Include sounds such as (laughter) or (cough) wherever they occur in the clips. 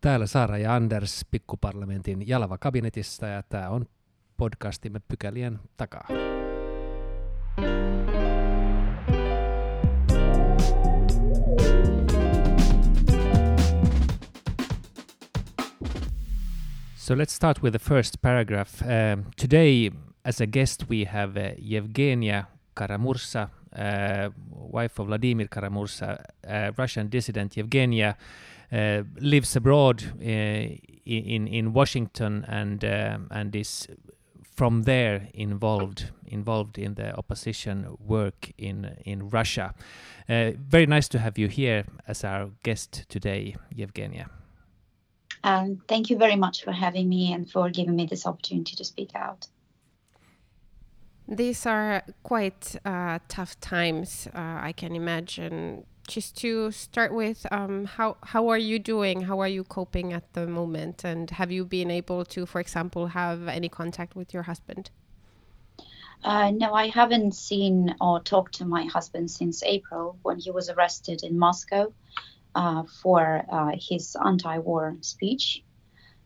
Täällä Saara ja Anders pikkuparlamentin Jalava kabinetissa ja tämä on podcastimme pykälien takaa. So let's start with the first paragraph. Um, today, as a guest, we have uh, Yevgenia Karamursa, uh, wife of Vladimir Karamursa, uh, Russian dissident. Yevgenia lives abroad uh, in in Washington and um, and is from there involved involved in the opposition work in in Russia. Uh, very nice to have you here as our guest today, Yevgenia. Um, thank you very much for having me and for giving me this opportunity to speak out. These are quite uh, tough times, uh, I can imagine. Just to start with, um, how how are you doing? How are you coping at the moment? And have you been able to, for example, have any contact with your husband? Uh, no, I haven't seen or talked to my husband since April when he was arrested in Moscow uh, for uh, his anti-war speech,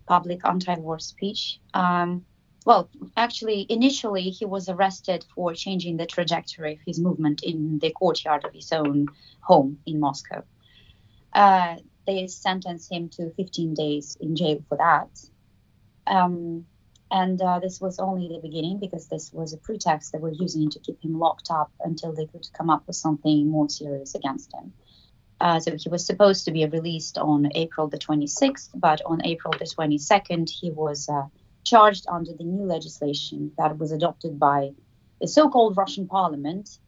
public anti-war speech. Um, well, actually, initially he was arrested for changing the trajectory of his movement in the courtyard of his own home in Moscow. Uh, they sentenced him to 15 days in jail for that. Um, and uh, this was only the beginning because this was a pretext they were using to keep him locked up until they could come up with something more serious against him. Uh, so he was supposed to be released on April the 26th, but on April the 22nd, he was uh, charged under the new legislation that was adopted by the so-called Russian Parliament,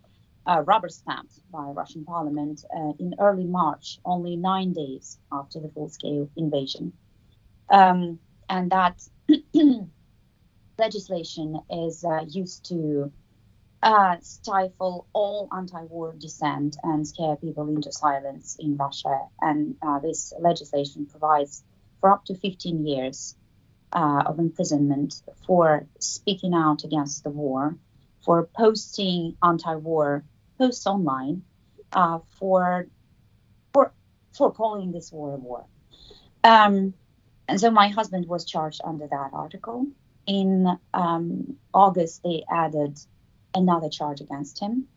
uh, rubber stamped by Russian Parliament uh, in early March, only nine days after the full-scale invasion, um, and that (clears throat) legislation is uh, used to uh, stifle all anti-war dissent and scare people into silence in Russia. And uh, this legislation provides for up to 15 years uh, of imprisonment for speaking out against the war, for posting anti-war posts online, uh, for for for calling this war a war. Um, and so my husband was charged under that article. In um, August, they added another charge against him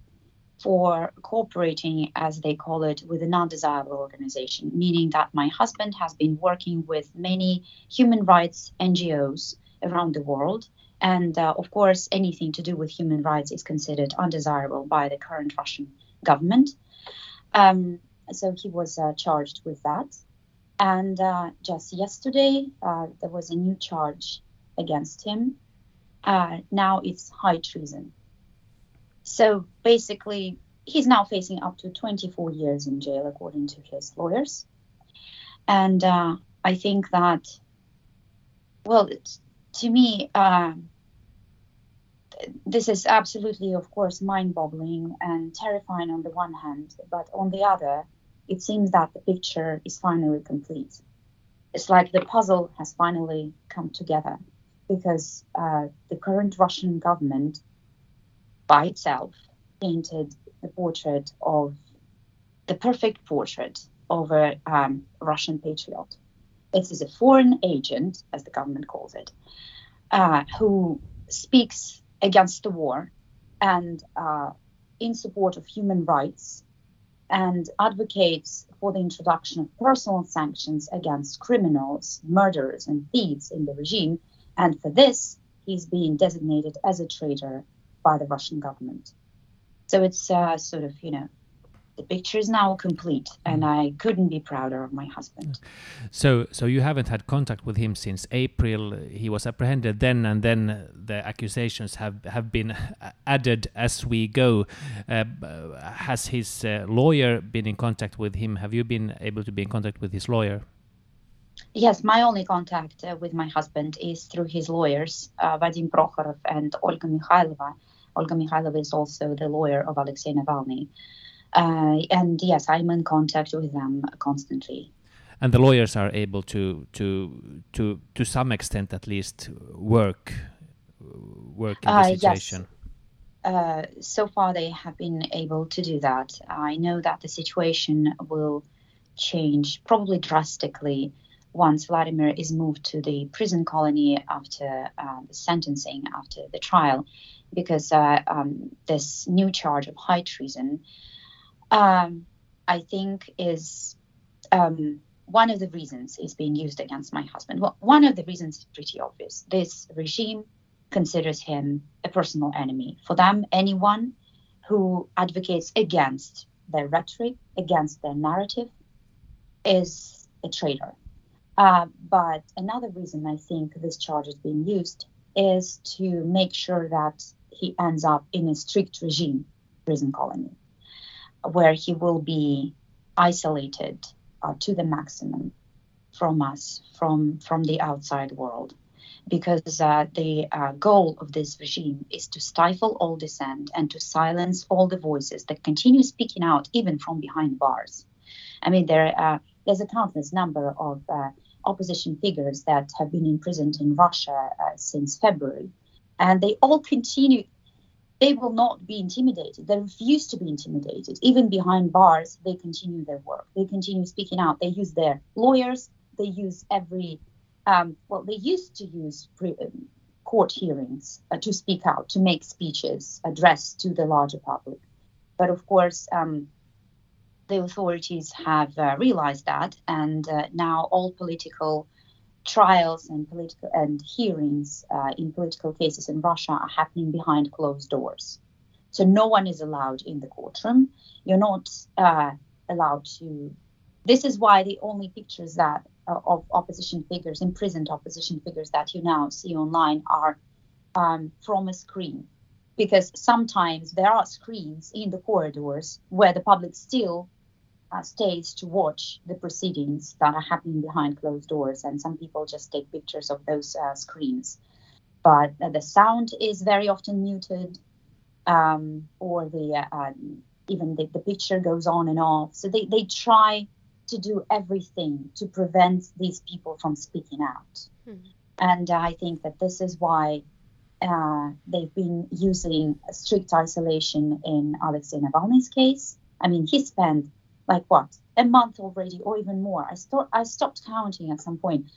for cooperating, as they call it, with a non desirable organization, meaning that my husband has been working with many human rights NGOs around the world. And uh, of course, anything to do with human rights is considered undesirable by the current Russian government. Um, so he was uh, charged with that. And uh, just yesterday, uh, there was a new charge against him. Uh, now it's high treason. So basically, he's now facing up to 24 years in jail, according to his lawyers. And uh, I think that, well, to me, uh, this is absolutely, of course, mind boggling and terrifying on the one hand, but on the other, it seems that the picture is finally complete. It's like the puzzle has finally come together because uh, the current Russian government by itself painted the portrait of the perfect portrait of a um, Russian patriot. This is a foreign agent, as the government calls it, uh, who speaks against the war and uh, in support of human rights and advocates for the introduction of personal sanctions against criminals, murderers, and thieves in the regime. And for this, he's being designated as a traitor by the Russian government. So it's uh, sort of, you know, the picture is now complete, and mm. I couldn't be prouder of my husband. So, so you haven't had contact with him since April. He was apprehended then, and then the accusations have have been (laughs) added as we go. Uh, has his uh, lawyer been in contact with him? Have you been able to be in contact with his lawyer? Yes, my only contact uh, with my husband is through his lawyers, uh, Vadim Prokhorov and Olga Mikhailova. Olga Mikhailova is also the lawyer of Alexei Navalny. Uh, and yes, I'm in contact with them constantly. And the lawyers are able to to to to some extent at least work work in the situation. Yes. Uh, so far, they have been able to do that. I know that the situation will change probably drastically once Vladimir is moved to the prison colony after uh, the sentencing, after the trial, because uh, um, this new charge of high treason, um, I think, is um, one of the reasons is being used against my husband. Well, one of the reasons is pretty obvious. This regime considers him a personal enemy. For them, anyone who advocates against their rhetoric, against their narrative, is a traitor. Uh, but another reason I think this charge is being used is to make sure that he ends up in a strict regime prison colony where he will be isolated uh, to the maximum from us, from from the outside world, because uh, the uh, goal of this regime is to stifle all dissent and to silence all the voices that continue speaking out, even from behind bars. I mean, there uh, there's a countless number of uh, opposition figures that have been imprisoned in Russia uh, since February, and they all continue they will not be intimidated. They refuse to be intimidated. Even behind bars, they continue their work. They continue speaking out. They use their lawyers. They use every, um, well, they used to use pre- um, court hearings uh, to speak out, to make speeches addressed to the larger public. But of course, um, the authorities have uh, realized that, and uh, now all political trials and political and hearings uh, in political cases in Russia are happening behind closed doors. So no one is allowed in the courtroom. You're not uh, allowed to. This is why the only pictures that uh, of opposition figures, imprisoned opposition figures that you now see online are um, from a screen, because sometimes there are screens in the corridors where the public still uh, stays to watch the proceedings that are happening behind closed doors, and some people just take pictures of those uh, screens. But uh, the sound is very often muted, um, or the um, even the, the picture goes on and off. So they, they try to do everything to prevent these people from speaking out. Hmm. And I think that this is why uh, they've been using strict isolation in Alexei Navalny's case. I mean, he spent like what a month already or even more. I start i stopped counting at some point.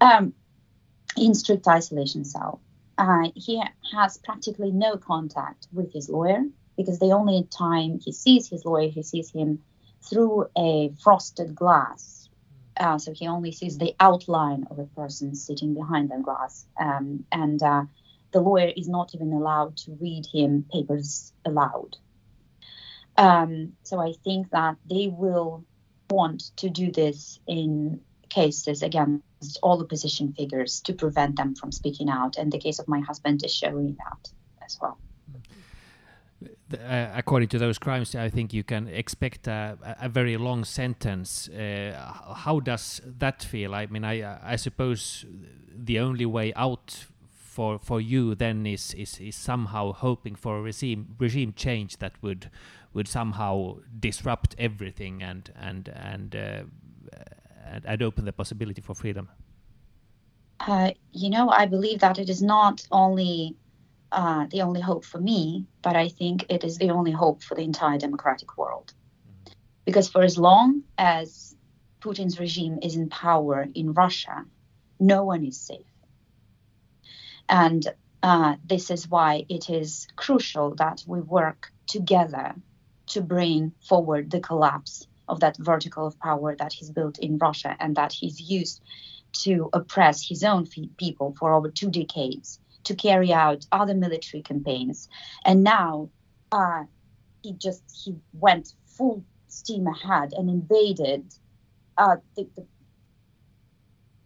Um, in strict isolation cell. Uh, he has practically no contact with his lawyer because the only time he sees his lawyer he sees him through a frosted glass. Uh, so he only sees the outline of a person sitting behind the glass. Um, and uh, the lawyer is not even allowed to read him papers aloud um, so I think that they will want to do this in cases against all opposition figures to prevent them from speaking out. And the case of my husband is showing that as well. Uh, according to those crimes, I think you can expect a, a very long sentence. Uh, how does that feel? I mean, I, I suppose the only way out for for you then is is, is somehow hoping for a regime regime change that would would somehow disrupt everything and and and uh, and, and, open the possibility for freedom? Uh, you know, I believe that it is not only uh, the only hope for me, but I think it is the only hope for the entire democratic world. Mm-hmm. Because for as long as Putin's regime is in power in Russia, no one is safe. And uh, this is why it is crucial that we work together to bring forward the collapse of that vertical of power that he's built in Russia and that he's used to oppress his own people for over two decades, to carry out other military campaigns. And now uh, he just he went full steam ahead and invaded uh, the, the,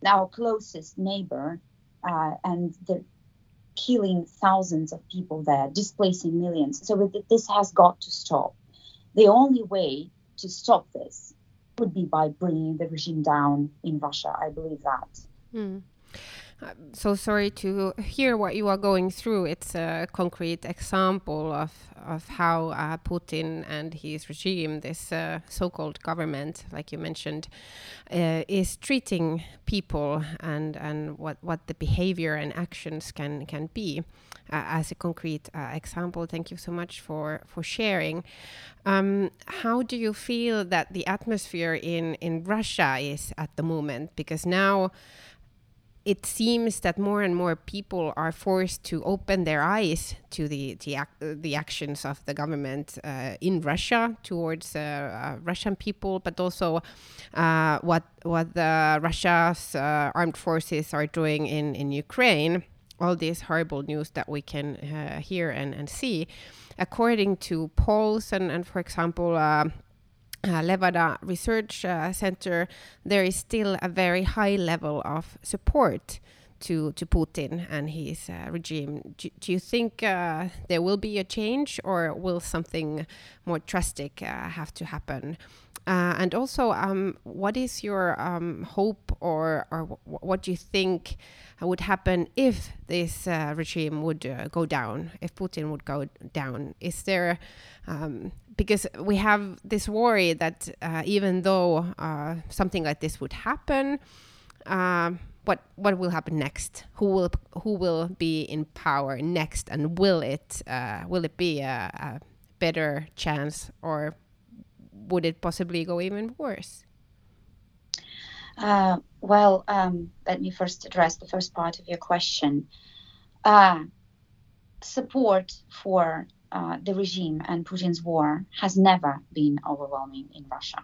our closest neighbor, uh, and the killing thousands of people there, displacing millions. So this has got to stop the only way to stop this would be by bringing the regime down in Russia. I believe that. Mm. So sorry to hear what you are going through. It's a concrete example of of how uh, Putin and his regime, this uh, so-called government, like you mentioned, uh, is treating people and and what what the behavior and actions can can be. Uh, as a concrete uh, example, thank you so much for for sharing. Um, how do you feel that the atmosphere in in Russia is at the moment? Because now it seems that more and more people are forced to open their eyes to the the, ac the actions of the government uh, in Russia towards uh, uh, Russian people, but also uh, what what Russia's uh, armed forces are doing in in Ukraine. All this horrible news that we can hear and, and see, according to polls and, and for example uh, Levada Research uh, Center, there is still a very high level of support to to Putin and his uh, regime. Do, do, you think uh, there will be a change, or will something more drastic uh, have to happen? Uh, and also, um, what is your um, hope, or or what do you think would happen if this regime would go down, if Putin would go down? Is there um, because we have this worry that uh, even though uh, something like this would happen, uh, what what will happen next? Who will who will be in power next, and will it uh, will it be a, a, better chance, or would it possibly go even worse? Uh, well, um, let me first address the first part of your question. Uh, support for uh, the regime and Putin's war has never been overwhelming in Russia.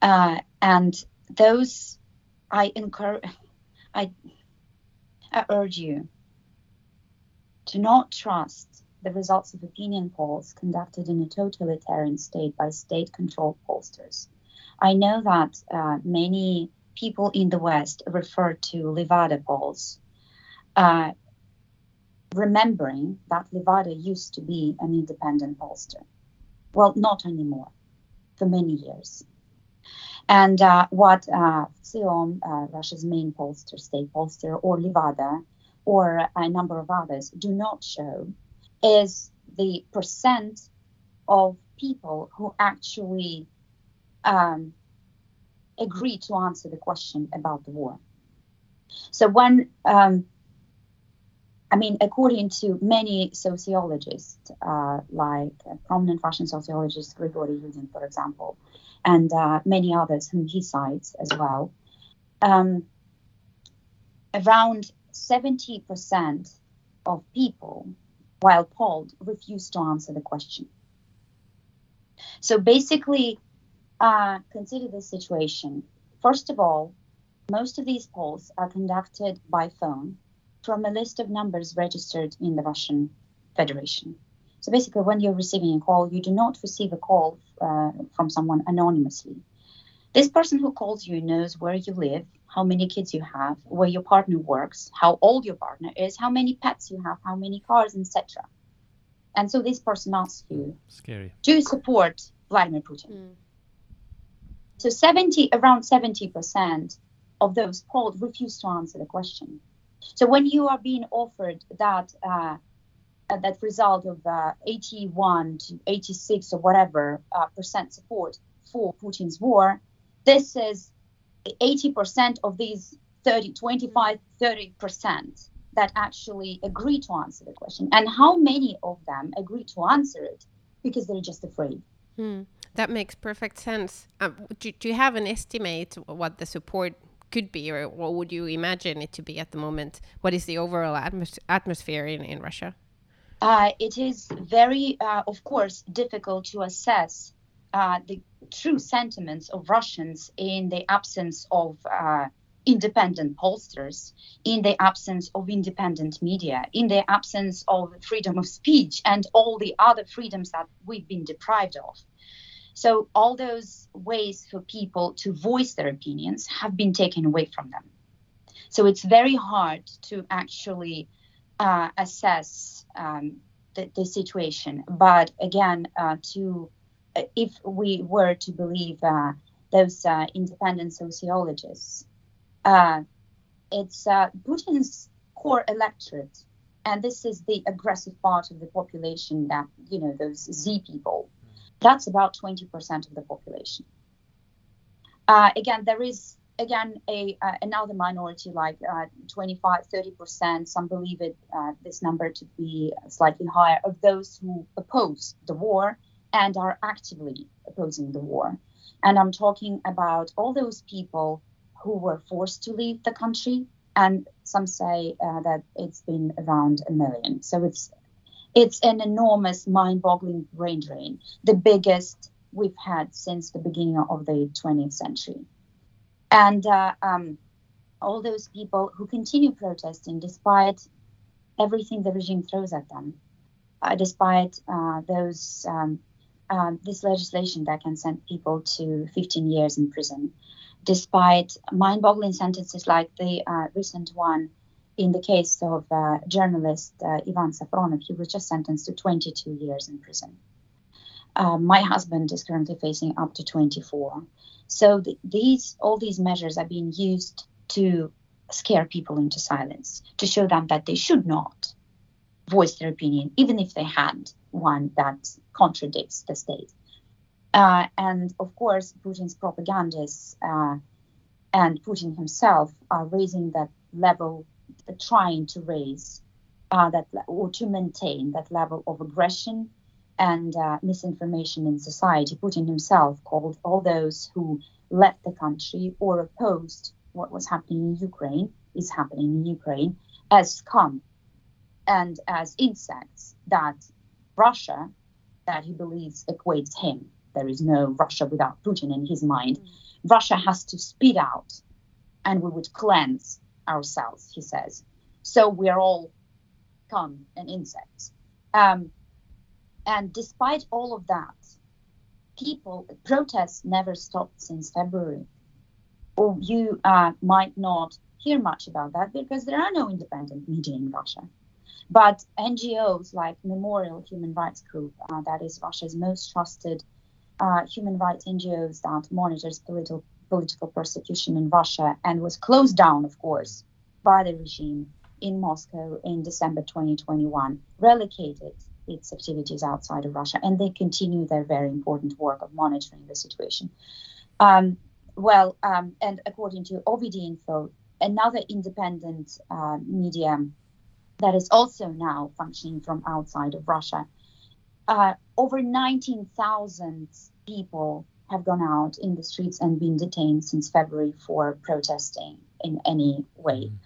Uh, and those, I encourage, (laughs) I, I urge you to not trust the results of opinion polls conducted in a totalitarian state by state controlled pollsters. I know that uh, many people in the West refer to Levada polls. Uh, remembering that Levada used to be an independent pollster. Well, not anymore, for many years. And uh, what uh, uh, Russia's main pollster, state pollster, or Levada, or a number of others do not show is the percent of people who actually um, agree to answer the question about the war. So when um, I mean, according to many sociologists, uh, like prominent Russian sociologist Grigory Yudin, for example, and uh, many others whom he cites as well, um, around 70% of people, while polled, refuse to answer the question. So basically, uh, consider this situation. First of all, most of these polls are conducted by phone from a list of numbers registered in the Russian Federation. So basically, when you're receiving a call, you do not receive a call uh, from someone anonymously. This person who calls you knows where you live, how many kids you have, where your partner works, how old your partner is, how many pets you have, how many cars, etc. And so this person asks you Scary. to support Vladimir Putin. Mm. So 70, around 70% of those polled refuse to answer the question. So when you are being offered that uh, that result of uh, 81 to 86 or whatever uh, percent support for Putin's war, this is 80% of these 30, 25, 30 percent that actually agree to answer the question. And how many of them agree to answer it because they're just afraid? Hmm. That makes perfect sense. Um, do, do you have an estimate what the support could be, or what would you imagine it to be at the moment? What is the overall atmos atmosphere in, in Russia? Uh, it is very, uh, of course, difficult to assess uh, the true sentiments of Russians in the absence of uh, independent pollsters, in the absence of independent media, in the absence of freedom of speech, and all the other freedoms that we've been deprived of. So all those ways for people to voice their opinions have been taken away from them. So it's very hard to actually uh, assess um, the, the, situation. But again, uh, to uh, if we were to believe uh, those uh, independent sociologists, uh, it's Putin's core electorate, and this is the aggressive part of the population that you know those Z people. That's about 20% of the population. Uh, again, there is again a uh, another minority like uh, 25 30 percent some believe it uh, this number to be slightly higher of those who oppose the war and are actively opposing the war and i'm talking about all those people who were forced to leave the country and some say uh, that it's been around a million so it's it's an enormous mind-boggling brain drain the biggest we've had since the beginning of the 20th century. And uh, um, all those people who continue protesting despite everything the regime throws at them, uh, despite uh, those um, um this legislation that can send people to 15 years in prison, despite mind-boggling sentences like the uh, recent one in the case of uh, journalist uh, Ivan Safronov, he was just sentenced to 22 years in prison. my husband is currently facing up to 24. So the, these all these measures are being used to scare people into silence, to show them that they should not voice their opinion, even if they had one that contradicts the state. Uh, and of course, Putin's propagandists uh, and Putin himself are raising that level, uh, trying to raise uh, that or to maintain that level of aggression and uh, misinformation in society. Putin himself called all those who left the country or opposed what was happening in Ukraine, is happening in Ukraine, as scum and as insects that Russia, that he believes equates him. There is no Russia without Putin in his mind. Mm. Russia has to spit out and we would cleanse ourselves, he says. So we are all come and insects. Um, and despite all of that, people, protests never stopped since February. Or you uh, might not hear much about that because there are no independent media in Russia. But NGOs like Memorial Human Rights Group, uh, that is Russia's most trusted uh, human rights NGOs that monitors political political persecution in Russia and was closed down, of course, by the regime in Moscow in December 2021, relocated its activities outside of Russia, and they continue their very important work of monitoring the situation. Um, well, um, and according to OVD Info, another independent uh, media that is also now functioning from outside of Russia, uh, over 19,000 people have gone out in the streets and been detained since February for protesting in any way. Mm-hmm.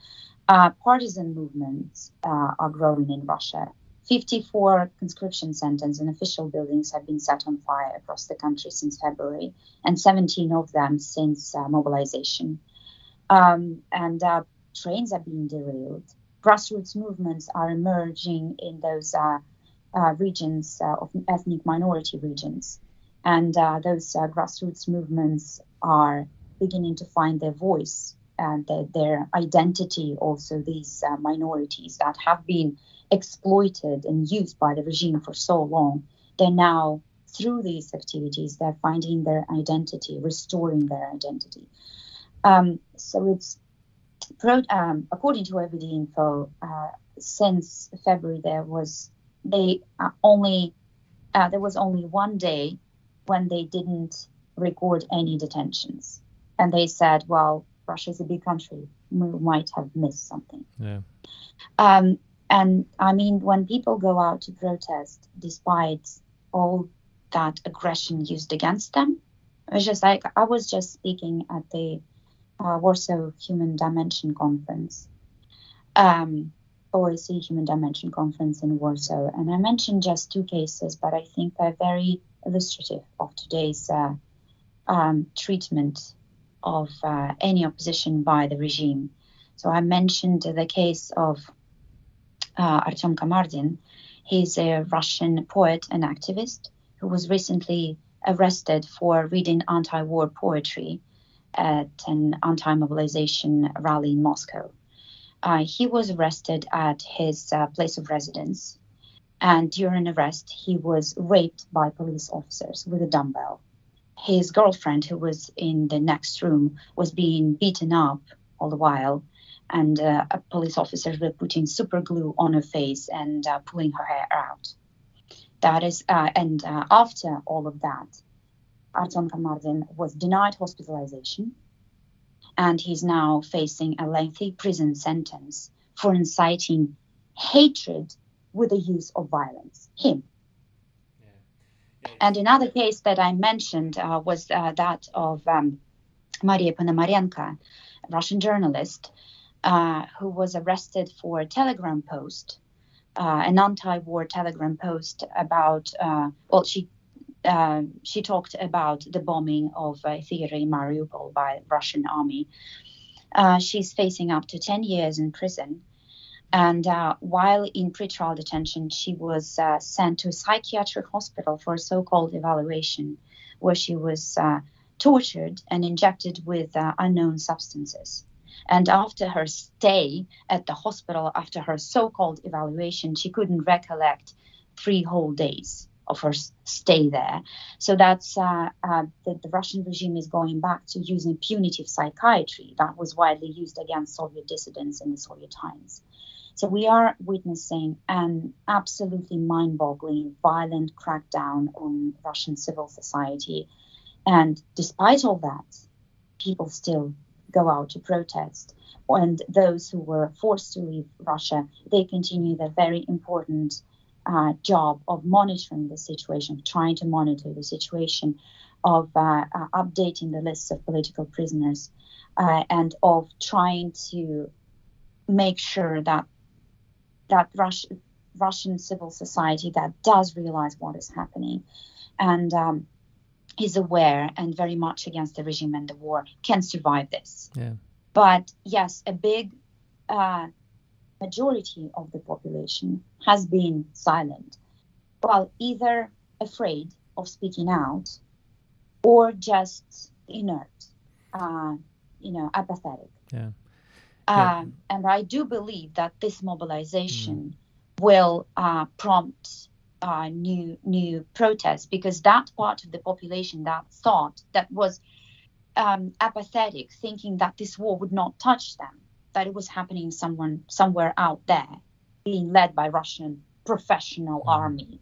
Uh, partisan movements uh, are growing in Russia. 54 conscription centers and official buildings have been set on fire across the country since February, and 17 of them since uh, mobilization. Um, and uh, trains are being derailed. Grassroots movements are emerging in those uh, uh regions of ethnic minority regions. And uh, those grassroots movements are beginning to find their voice and their, their identity, also, these minorities that have been exploited and used by the regime for so long, they're now through these activities they're finding their identity, restoring their identity. Um, so it's um, according to OVD Info, uh, since February there was they uh, only uh, there was only one day when they didn't record any detentions, and they said, "Well, Russia is a big country, we might have missed something." Yeah. Um, and I mean, when people go out to protest, despite all that aggression used against them, it's just like I was just speaking at the uh, Warsaw Human Dimension Conference, um, OSCE Human Dimension Conference in Warsaw, and I mentioned just two cases, but I think they're very illustrative of today's uh, um, treatment of uh, any opposition by the regime. So I mentioned the case of uh, Artyom Kamardin. He's a Russian poet and activist who was recently arrested for reading anti war poetry at an anti mobilization rally in Moscow. Uh, he was arrested at his uh, place of residence, and during arrest, he was raped by police officers with a dumbbell. His girlfriend, who was in the next room, was being beaten up all the while and uh, police officers were putting super glue on her face and uh, pulling her hair out. That is, uh, and uh, after all of that, Artyom Kamardin was denied hospitalization, and he's now facing a lengthy prison sentence for inciting hatred with the use of violence. Him. And another case that I mentioned uh, was uh, that of um, Maria Ponomarenko, a Russian journalist uh, who was arrested for a telegram post, uh, an anti-war telegram post about. Uh, well, she uh, she talked about the bombing of a theater in Mariupol by Russian army. she's facing up to 10 years in prison and uh, while in pretrial detention, she was uh, sent to a psychiatric hospital for a so called evaluation, where she was uh, tortured and injected with uh, unknown substances. And after her stay at the hospital, after her so called evaluation, she couldn't recollect three whole days of her stay there. So that's uh, uh, the, the, Russian regime is going back to using punitive psychiatry that was widely used against Soviet dissidents in the Soviet times. So we are witnessing an absolutely mind boggling, violent crackdown on Russian civil society. And despite all that, people still go out to protest. And those who were forced to leave Russia, they continue their very important uh, job of monitoring the situation, trying to monitor the situation, of uh, uh, updating the lists of political prisoners, uh, and of trying to make sure that that Rus- Russian civil society that does realize what is happening and um, is aware and very much against the regime and the war can survive this. Yeah. But yes, a big uh, majority of the population has been silent, well, either afraid of speaking out or just inert, uh, you know, apathetic. Yeah. Yeah. Um, and I do believe that this mobilization mm. will uh, prompt uh, new new protests because that part of the population that thought that was um, apathetic, thinking that this war would not touch them, that it was happening someone somewhere out there, being led by Russian professional mm. army.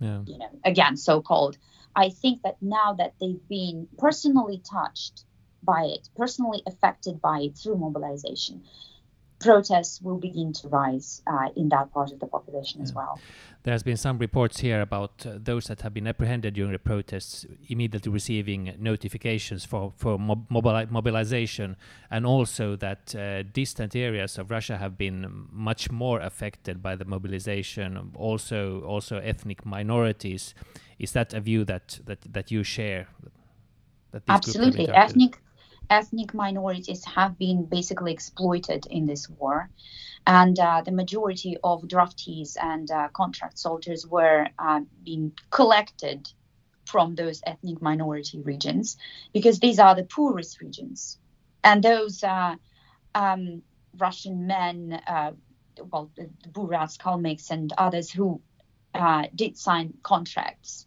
Yeah. You know, again, so called. I think that now that they've been personally touched by it, personally affected by it through mobilization, protests will begin to rise uh, in that part of the population yeah. as well. There's been some reports here about uh, those that have been apprehended during the protests immediately receiving notifications for for mob mobili mobilization, and also that uh, distant areas of Russia have been much more affected by the mobilization. Also, also ethnic minorities. Is that a view that that that you share? That Absolutely, ethnic ethnic minorities have been basically exploited in this war. And uh, the majority of draftees and uh, contract soldiers were uh, being collected from those ethnic minority regions because these are the poorest regions. And those uh, um, Russian men, uh, well, the Buryats, Kalmyks, and others who uh, did sign contracts,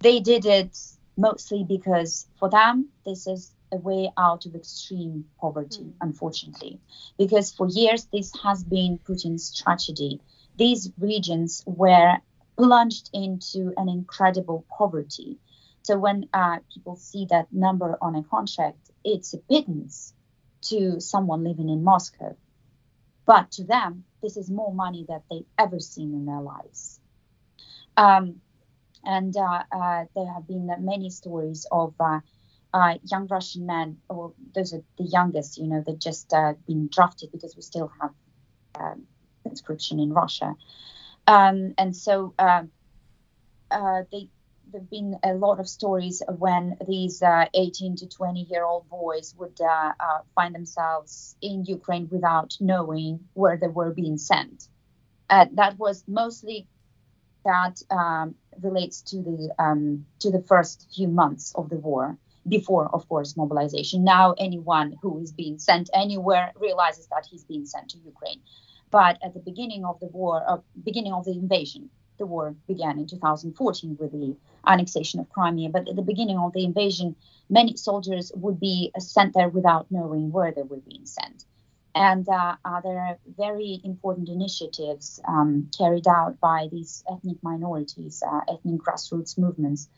they did it mostly because for them, this is a way out of extreme poverty, mm. unfortunately. Because for years, this has been Putin's tragedy. These regions were plunged into an incredible poverty. So when uh, people see that number on a contract, it's a pittance to someone living in Moscow. But to them, this is more money that they've ever seen in their lives. Um, and uh, uh, there have been many stories of uh, young Russian men, or those are the youngest, you know, that just been drafted because we still have um, conscription in Russia. Um, and so they there have been a lot of stories when these uh, 18 to 20 year old boys would uh, uh, find themselves in Ukraine without knowing where they were being sent. that was mostly that um, relates to the um, to the first few months of the war before of course mobilization now anyone who is being sent anywhere realizes that he's being sent to ukraine but at the beginning of the war uh, beginning of the invasion the war began in 2014 with the annexation of Crimea. But at the beginning of the invasion, many soldiers would be sent there without knowing where they were being sent. And uh, there are very important initiatives um, carried out by these ethnic minorities, uh, ethnic grassroots movements,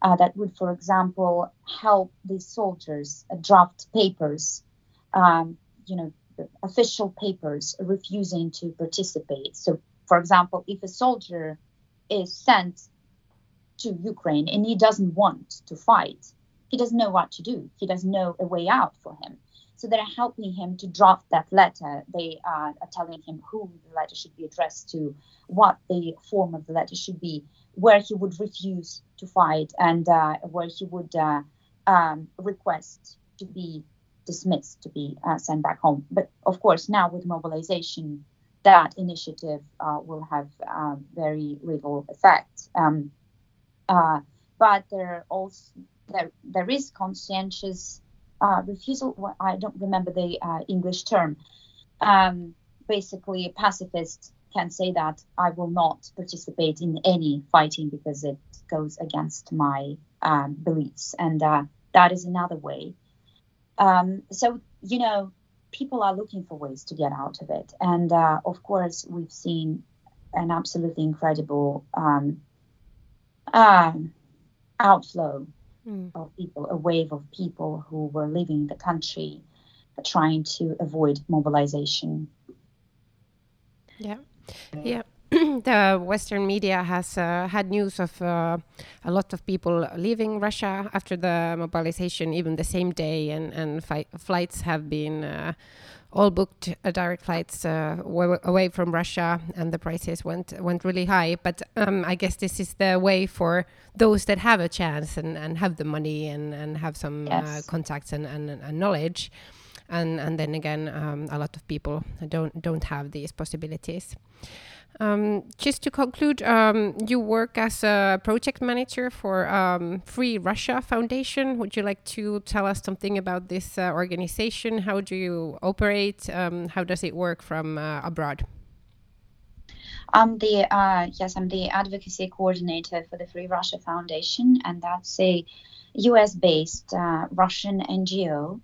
uh, that would, for example, help these soldiers draft papers, um, you know, official papers refusing to participate. So, for example, if a soldier is sent to Ukraine and he doesn't want to fight, he doesn't know what to do. He doesn't know a way out for him. So they're helping him to draft that letter. They are telling him who the letter should be addressed to, what the form of the letter should be, where he would refuse to fight, and uh, where he would uh, um, request to be dismissed, to be uh, sent back home. But of course, now with mobilization, that initiative uh, will have uh, very little effect. Um, uh, but there also there there is conscientious uh, refusal. I don't remember the uh, English term. Um, basically, a pacifist can say that I will not participate in any fighting because it goes against my um, beliefs, and uh, that is another way. Um, so you know, people are looking for ways to get out of it, and uh, of course, we've seen an absolutely incredible um, um outflow mm. of people, a wave of people who were leaving the country trying to avoid mobilization. Yeah. Yeah. (clears throat) the Western media has uh, had news of uh, a lot of people leaving Russia after the mobilization, even the same day, and, and flights have been uh, all booked uh, direct flights uh, away from Russia, and the prices went went really high. But um, I guess this is the way for those that have a chance and, and have the money and, and have some uh, yes. contacts and, and, and, knowledge. And and then again, um, a lot of people don't don't have these possibilities. Um, just to conclude, um, you work as a project manager for um, Free Russia Foundation. Would you like to tell us something about this uh, organization? How do you operate? Um, how does it work from uh, abroad? I'm the uh, yes, I'm the advocacy coordinator for the Free Russia Foundation, and that's a U.S.-based uh, Russian NGO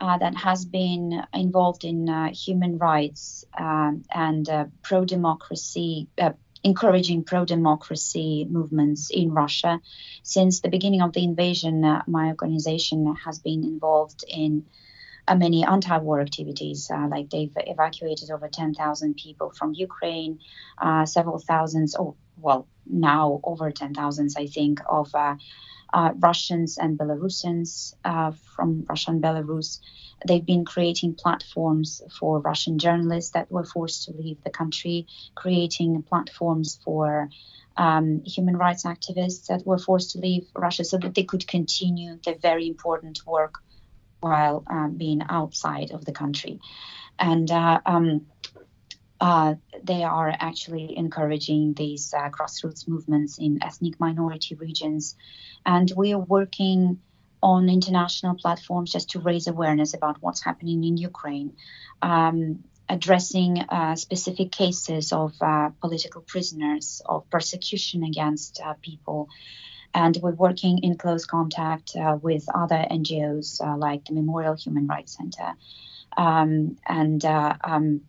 that has been involved in uh, human rights um, and uh, pro democracy, uh, encouraging pro democracy movements in Russia. Since the beginning of the invasion, uh, my organization has been involved in uh, many anti war activities. like they've evacuated over 10,000 people from Ukraine, several thousands, oh, well, now over 10,000, I think, of uh, Russians and Belarusians uh, from Russia and Belarus. They've been creating platforms for Russian journalists that were forced to leave the country, creating platforms for um, human rights activists that were forced to leave Russia so that they could continue their very important work while uh, being outside of the country. And uh, um, uh, they are actually encouraging these uh, grassroots movements in ethnic minority regions. And we are working on international platforms just to raise awareness about what's happening in Ukraine, um, addressing uh, specific cases of uh, political prisoners, of persecution against uh, people. And we're working in close contact uh, with other NGOs like the Memorial Human Rights Center. Um, and um,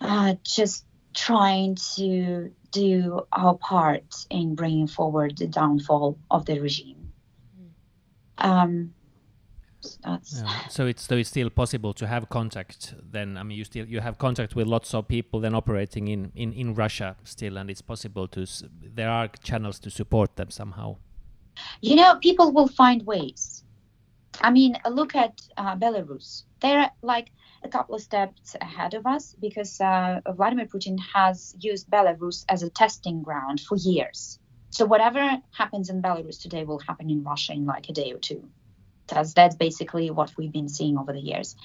uh, just trying to do our part in bringing forward the downfall of the regime. Um, yeah. So it's so it's still possible to have contact. Then I mean, you still you have contact with lots of people then operating in in in Russia still, and it's possible to. There are channels to support them somehow. You know, people will find ways. I mean, look at uh, Belarus. They're like a couple of steps ahead of us because uh, Vladimir Putin has used Belarus as a testing ground for years. So whatever happens in Belarus today will happen in Russia in like a day or two. That's that's basically what we've been seeing over the years.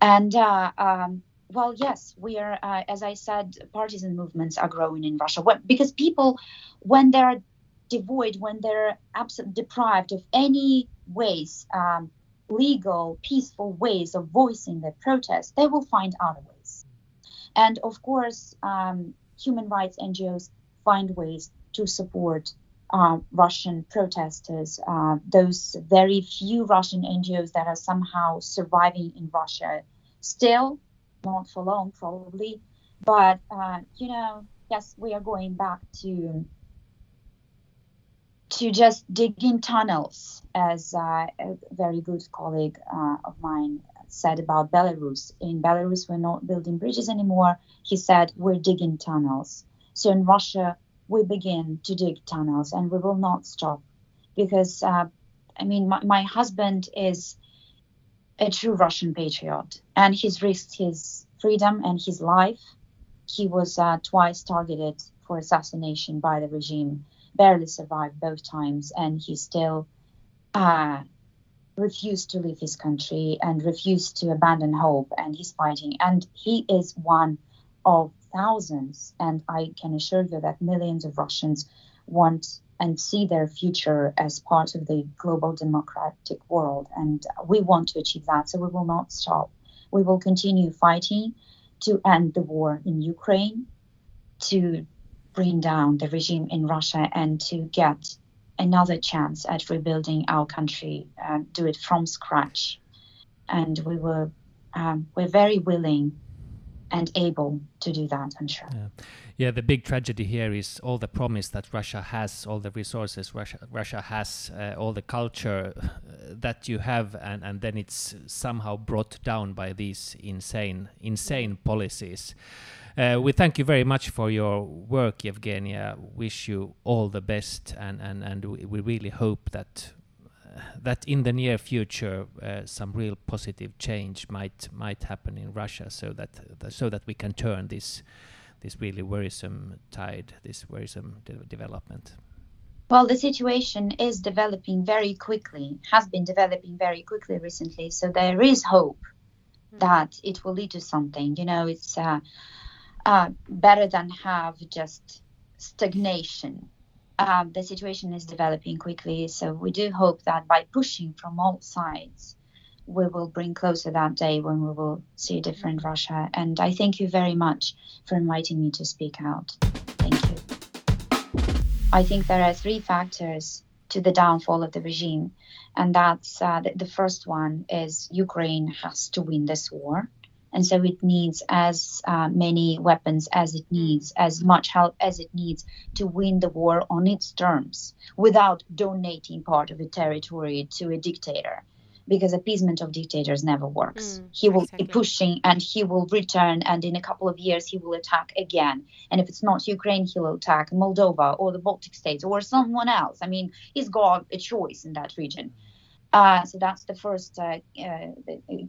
And uh, um, well, yes, we are. Uh, as I said, partisan movements are growing in Russia because people, when they're devoid, when they're absolutely deprived of any ways um, legal, peaceful ways of voicing their protest, they will find other ways. And of course, um, human rights NGOs find ways to support uh, Russian protesters, uh, those very few Russian NGOs that are somehow surviving in Russia. Still, not for long, probably, but uh, you know, yes, we are going back to to just dig in tunnels, as uh, a very good colleague uh, of mine said about Belarus. In Belarus, we're not building bridges anymore. He said we're digging tunnels. So in Russia, we begin to dig tunnels and we will not stop because uh, i mean my, my, husband is a true russian patriot and he's risked his freedom and his life he was uh, twice targeted for assassination by the regime barely survived both times and he still uh, refused to leave his country and refused to abandon hope and he's fighting and he is one of thousands. And I can assure you that millions of Russians want and see their future as part of the global democratic world. And we want to achieve that. So we will not stop. We will continue fighting to end the war in Ukraine, to bring down the regime in Russia, and to get another chance at rebuilding our country, uh, do it from scratch. And we were, um, we're very willing and able to do that, I'm sure. Yeah. yeah, the big tragedy here is all the promise that Russia has, all the resources Russia, Russia has, uh, all the culture uh, that you have, and, and then it's somehow brought down by these insane, insane policies. Uh, we thank you very much for your work, Evgenia. Wish you all the best, and, and, and we really hope that that in the near future uh, some real positive change might might happen in Russia, so that so that we can turn this this really worrisome tide, this worrisome de development. Well, the situation is developing very quickly, has been developing very quickly recently. So there is hope mm. that it will lead to something. You know, it's uh, uh, better than have just stagnation um, the situation is developing quickly. So we do hope that by pushing from all sides, we will bring closer that day when we will see a different Russia. And I thank you very much for inviting me to speak out. Thank you. I think there are three factors to the downfall of the regime, and that's uh, the, the first one is Ukraine has to win this war and so it needs as uh, many weapons as it needs, as much help as it needs to win the war on its terms without donating part of the territory to a dictator. Because appeasement of dictators never works. Mm, he will exactly. be pushing and he will return, and in a couple of years, he will attack again. And if it's not Ukraine, he'll attack Moldova or the Baltic states or someone else. I mean, he's got a choice in that region. Uh, so that's the first uh, uh,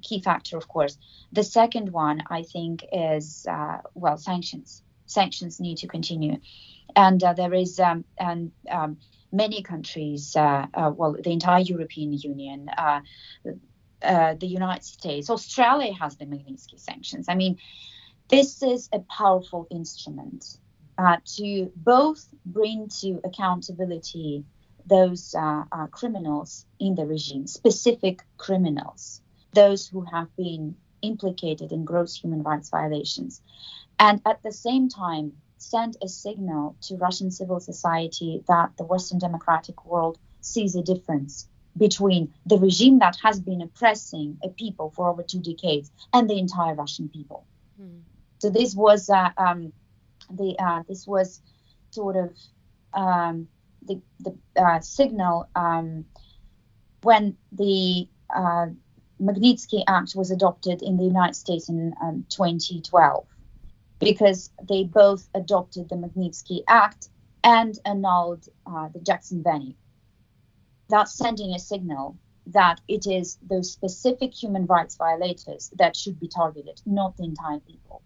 key factor, of course. The second one, I think, is uh, well, sanctions. Sanctions need to continue, and uh, there is um, and um, many countries, uh, well, the entire European Union, the United States, Australia has the Magnitsky sanctions. I mean, this is a powerful instrument to both bring to accountability those uh, uh, criminals in the regime, specific criminals, those who have been implicated in gross human rights violations, and at the same time send a signal to Russian civil society that the Western democratic world sees a difference between the regime that has been oppressing a people for over two decades and the entire Russian people. Mm. So this was uh, um, the uh, this was sort of um, the, the uh, signal um, when the uh, Magnitsky Act was adopted in the United States in um, 2012, because they both adopted the Magnitsky Act and annulled uh, the Jackson Vanik. That's sending a signal that it is those specific human rights violators that should be targeted, not the entire people.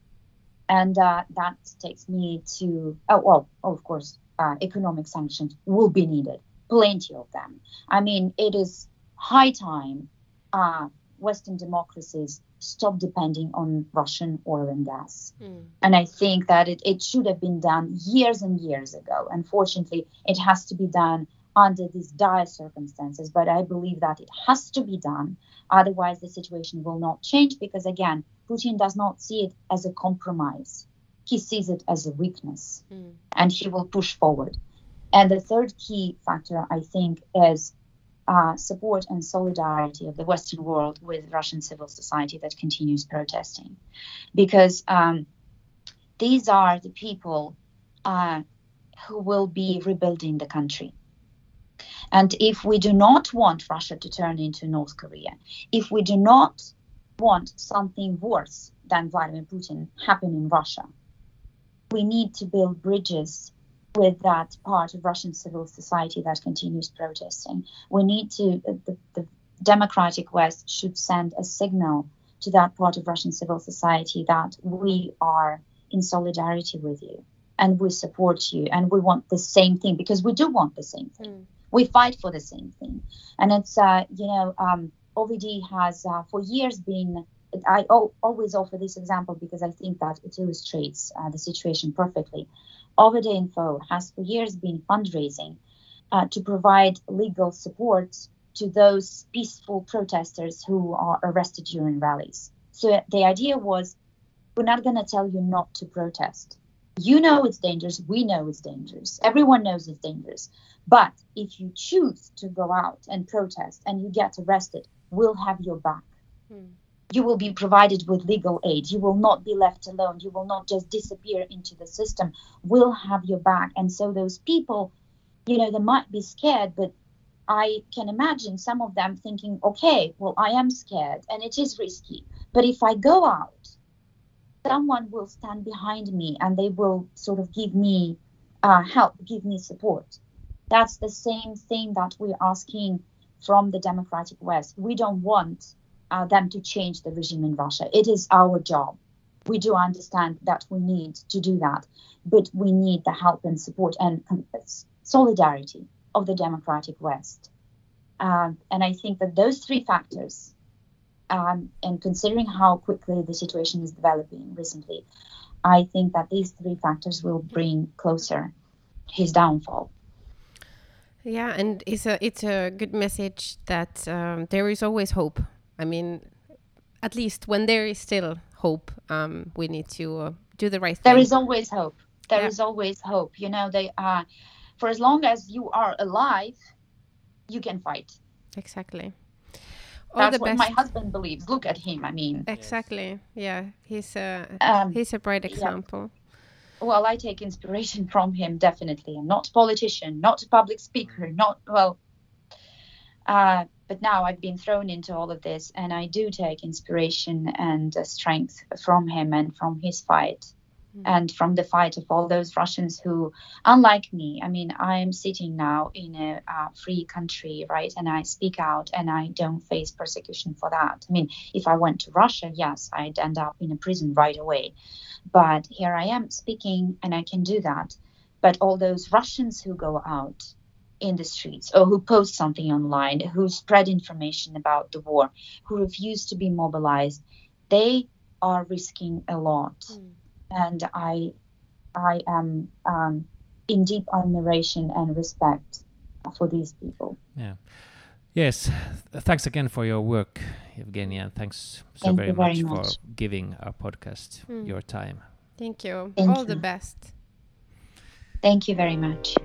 And uh, that takes me to, oh, well, oh, of course, uh, economic sanctions will be needed, plenty of them. I mean, it is high time uh, Western democracies stop depending on Russian oil and gas. Mm. And I think that it, it should have been done years and years ago. Unfortunately, it has to be done under these dire circumstances, but I believe that it has to be done. Otherwise, the situation will not change because, again, Putin does not see it as a compromise. He sees it as a weakness mm. and he will push forward. And the third key factor, I think, is uh, support and solidarity of the Western world with Russian civil society that continues protesting. Because um, these are the people uh, who will be rebuilding the country. And if we do not want Russia to turn into North Korea, if we do not want something worse than Vladimir Putin happen in Russia, we need to build bridges with that part of Russian civil society that continues protesting. We need to, the, the democratic West should send a signal to that part of Russian civil society that we are in solidarity with you and we support you and we want the same thing because we do want the same thing. Mm. We fight for the same thing. And it's, uh, you know, um, OVD has uh, for years been I always offer this example because I think that it illustrates uh, the situation perfectly. OVD Info has for years been fundraising uh, to provide legal support to those peaceful protesters who are arrested during rallies. So the idea was we're not going to tell you not to protest. You know it's dangerous. We know it's dangerous. Everyone knows it's dangerous. But if you choose to go out and protest and you get arrested, we'll have your back. Hmm you will be provided with legal aid. You will not be left alone. You will not just disappear into the system. We'll have your back. And so those people, you know, they might be scared, but I can imagine some of them thinking, okay, well, I am scared and it is risky. But if I go out, someone will stand behind me and they will sort of give me uh, help, give me support. That's the same thing that we're asking from the democratic West. We don't want uh, them to change the regime in Russia. It is our job. We do understand that we need to do that, but we need the help and support and solidarity of the democratic West. Um, and I think that those three factors, um, and considering how quickly the situation is developing recently, I think that these three factors will bring closer his downfall. Yeah, and it's a it's a good message that um, there is always hope I mean, at least when there is still hope, um, we need to uh, do the right thing. There is always hope. There yeah. is always hope. You know, they are uh, for as long as you are alive, you can fight. Exactly. All That's what best. my husband believes. Look at him. I mean, exactly. Yeah, he's a um, he's a bright example. Yeah. Well, I take inspiration from him definitely. I'm not a politician, not a public speaker, not well. Uh, but now I've been thrown into all of this, and I do take inspiration and uh, strength from him and from his fight. Mm-hmm. And from the fight of all those Russians who, unlike me, I mean, I'm sitting now in a uh, free country, right? And I speak out and I don't face persecution for that. I mean, if I went to Russia, yes, I'd end up in a prison right away. But here I am speaking and I can do that. But all those Russians who go out, in the streets or who post something online, who spread information about the war, who refuse to be mobilized, they are risking a lot. Mm. And I, I am um, in deep admiration and respect for these people. Yeah. Yes. Thanks again for your work, Evgenia. Thanks so Thank very, very much, much, for giving our podcast mm. your time. Thank you. Thank All you. the best. Thank you very much.